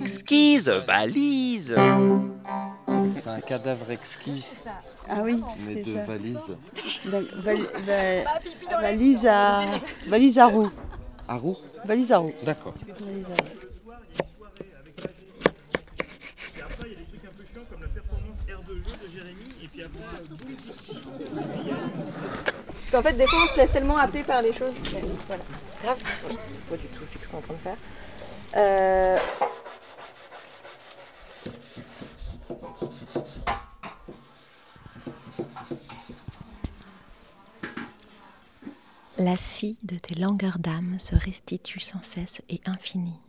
exquise valise. C'est un cadavre exquis, Ah oui, mais de ça. valise. Donc, val- va- valise à valise à roue. À roue Valise à roue. D'accord. Parce qu'en fait, des fois, on se laisse tellement happer par les choses. Voilà. Grave. C'est pas du tout ce qu'on est en train de faire. Euh, La scie de tes langueurs d'âme se restitue sans cesse et infinie.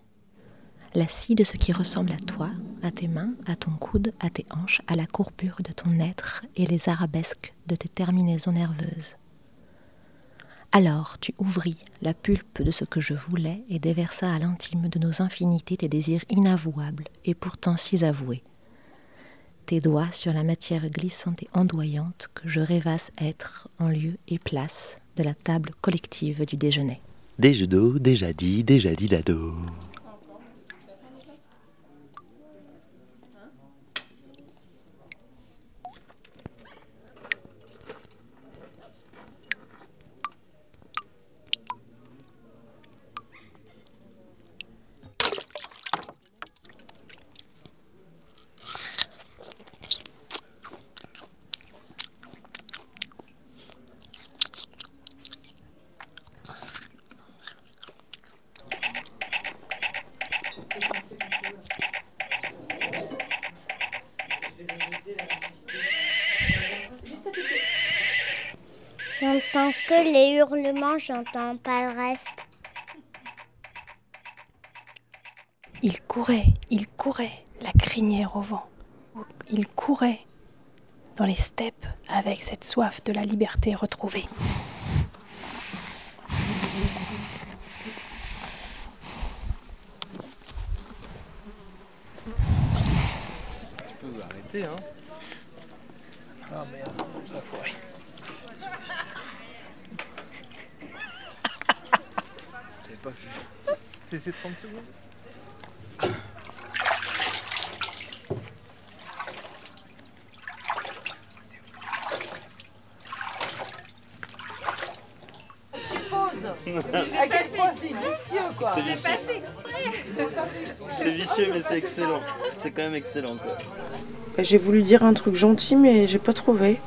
La scie de ce qui ressemble à toi, à tes mains, à ton coude, à tes hanches, à la courbure de ton être et les arabesques de tes terminaisons nerveuses. Alors tu ouvris la pulpe de ce que je voulais et déversa à l'intime de nos infinités tes désirs inavouables et pourtant si avoués. Tes doigts sur la matière glissante et ondoyante que je rêvasse être en lieu et place de la table collective du déjeuner. D'eau, déjà dit, déjà dit d'ado. J'entends que les hurlements, j'entends pas le reste. Il courait, il courait, la crinière au vent. Il courait dans les steppes avec cette soif de la liberté retrouvée. Tu peux arrêter, hein? Ah merde, ça a foiré. J'avais pas vu. C'est ces 30 secondes À quel point c'est vicieux quoi. C'est vicieux. C'est vicieux, mais c'est excellent. C'est quand même excellent, quoi. Bah, J'ai voulu dire un truc gentil, mais j'ai pas trouvé.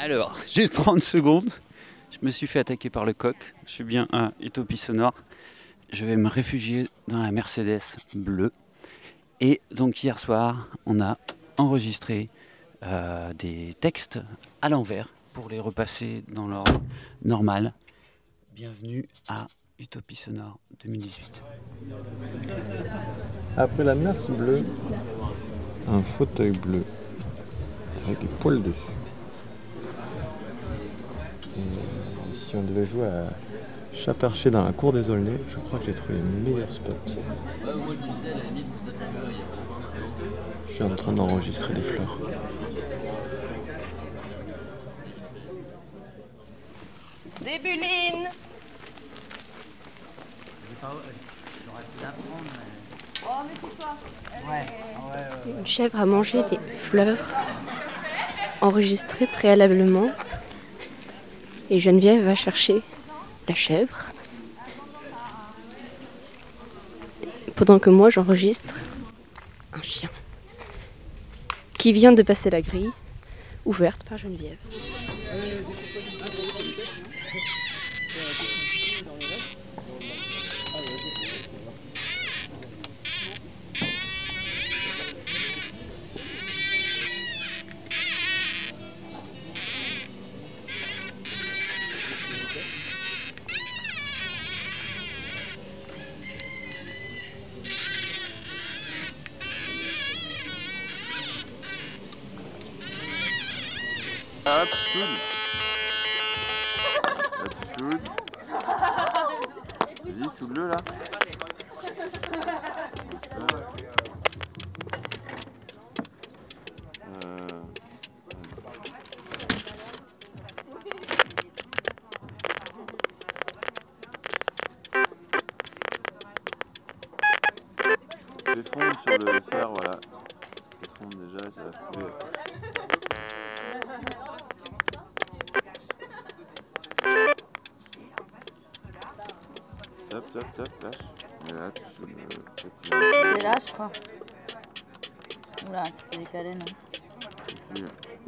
Alors, j'ai 30 secondes. Je me suis fait attaquer par le coq. Je suis bien à Utopie Sonore. Je vais me réfugier dans la Mercedes bleue. Et donc hier soir, on a enregistré euh, des textes à l'envers pour les repasser dans l'ordre normal. Bienvenue à Utopie Sonore 2018. Après la merce bleue, un fauteuil bleu avec des poils dessus. Si on devait jouer à chat perché dans la cour des Aulnay, je crois que j'ai trouvé le meilleur spot. Je suis en train d'enregistrer des fleurs. Débuline Une chèvre a mangé des fleurs enregistrées préalablement. Et Geneviève va chercher la chèvre. Pendant que moi j'enregistre un chien qui vient de passer la grille ouverte par Geneviève. That's good. Vas-y, Soule là. Euh. Euh. C'est sur le. Top, top, lâche. Mais là, tu fais le C'est là, je crois. Oula, tu t'es décalé, non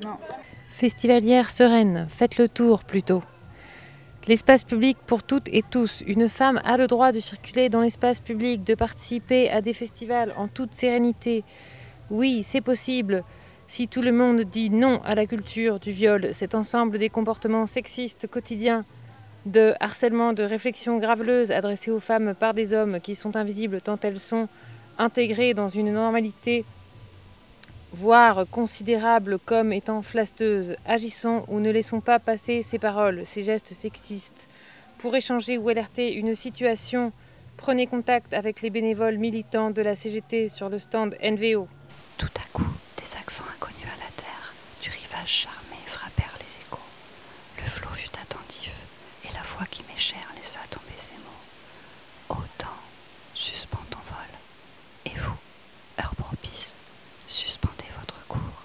Non. Festivalière sereine, faites le tour plutôt. L'espace public pour toutes et tous. Une femme a le droit de circuler dans l'espace public, de participer à des festivals en toute sérénité. Oui, c'est possible. Si tout le monde dit non à la culture du viol, cet ensemble des comportements sexistes quotidiens, de harcèlement, de réflexions graveleuses adressées aux femmes par des hommes qui sont invisibles tant elles sont intégrées dans une normalité voire considérable comme étant flasteuse, agissons ou ne laissons pas passer ces paroles, ces gestes sexistes. Pour échanger ou alerter une situation, prenez contact avec les bénévoles militants de la CGT sur le stand NVO. Tout à coup, des accents inconnus à la terre, du rivage charmé frappèrent les échos. Le flot fut attentif, et la voix qui m'est chère laissa tomber ces mots. Autant, suspends ton vol. Et vous, heure propice, suspendez votre cours.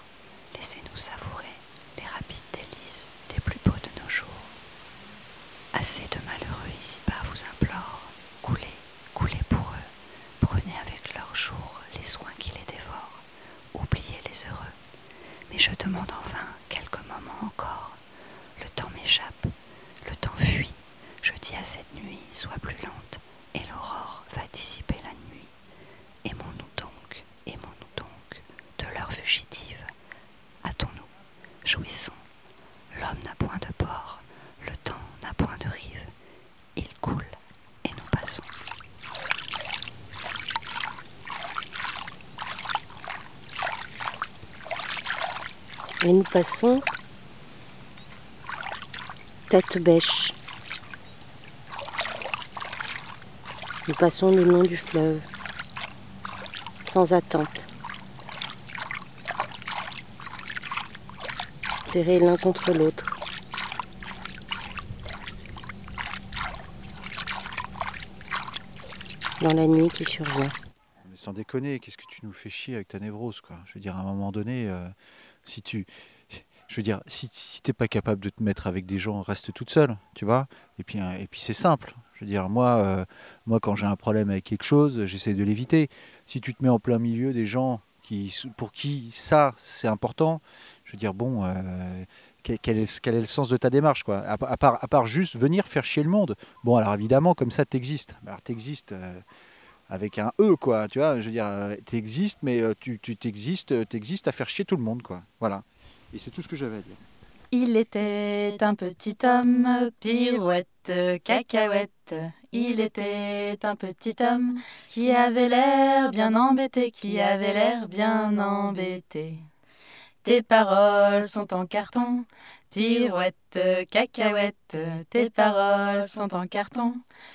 Laissez-nous savourer les rapides délices des plus beaux de nos jours. Assez de malheureux ici-bas vous implore. Coulez, coulez pour eux. Prenez avec leur jour les soins qui les dévorent. Oubliez les heureux. Mais je demande en vain quelques moments encore. Le temps m'échappe, le temps fuit. Je dis à cette nuit, sois plus lente, et l'aurore va dissiper la nuit. Aimons-nous donc, aimons-nous donc, de l'heure fugitive. Hâtons-nous, jouissons. L'homme n'a point de port, le temps n'a point de rive. Il coule, et nous passons. Et nous passons tête bêche. Nous passons le long du fleuve, sans attente, serrés l'un contre l'autre. Dans la nuit qui survient. Mais sans déconner, qu'est-ce que tu nous fais chier avec ta névrose, quoi? Je veux dire, à un moment donné, euh, si tu. Je veux si, t'es pas capable de te mettre avec des gens, reste toute seule, tu vois Et puis, euh, et puis c'est simple. Je veux moi, euh, moi quand j'ai un problème avec quelque chose, j'essaie de l'éviter. Si tu te mets en plein milieu des gens qui, pour qui ça, c'est important, je veux dire, bon, euh, quel, est, le sens de ta démarche, quoi? À, part, à juste venir faire chier le monde. Bon, alors évidemment, comme ça, t'existes. Alors euh, avec un E, quoi, tu vois Je veux dire, euh, t'existes, mais euh, tu tu t'existes, euh, t'existes à faire chier tout le monde, quoi. Voilà. Et c'est tout ce que j'avais à dire. Il était un petit homme, pirouette, cacahuète. Il était un petit homme qui avait l'air bien embêté, qui avait l'air bien embêté. Tes paroles sont en carton, pirouette, cacahuète. Tes paroles sont en carton.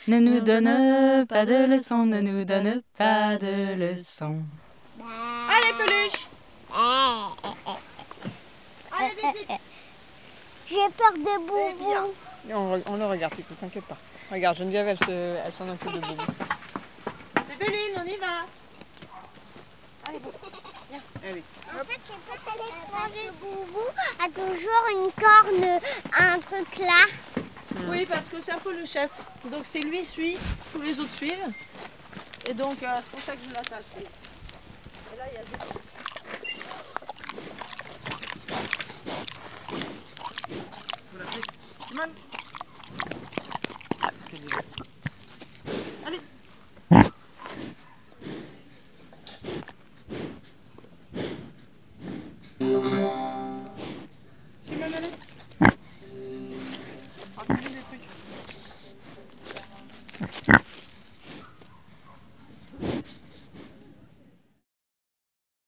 Ne nous donne pas de leçons, ne nous donne pas de leçons. Allez, peluche Allez, vite, vite J'ai peur de Boubou. On, on le regarde, Pipo, t'inquiète pas. Regarde, Geneviève, elle se- elle s'en occupe de Boubou. C'est Béline, on y va Allez. Allez. En fait, c'est pas l'étranger boubou a toujours une corne, un truc là. Ah. Oui, parce que c'est un peu le chef. Donc c'est lui qui suit, tous les autres suivent. Et donc euh, c'est pour ça que je l'attache. Et là, il y a deux. Simone.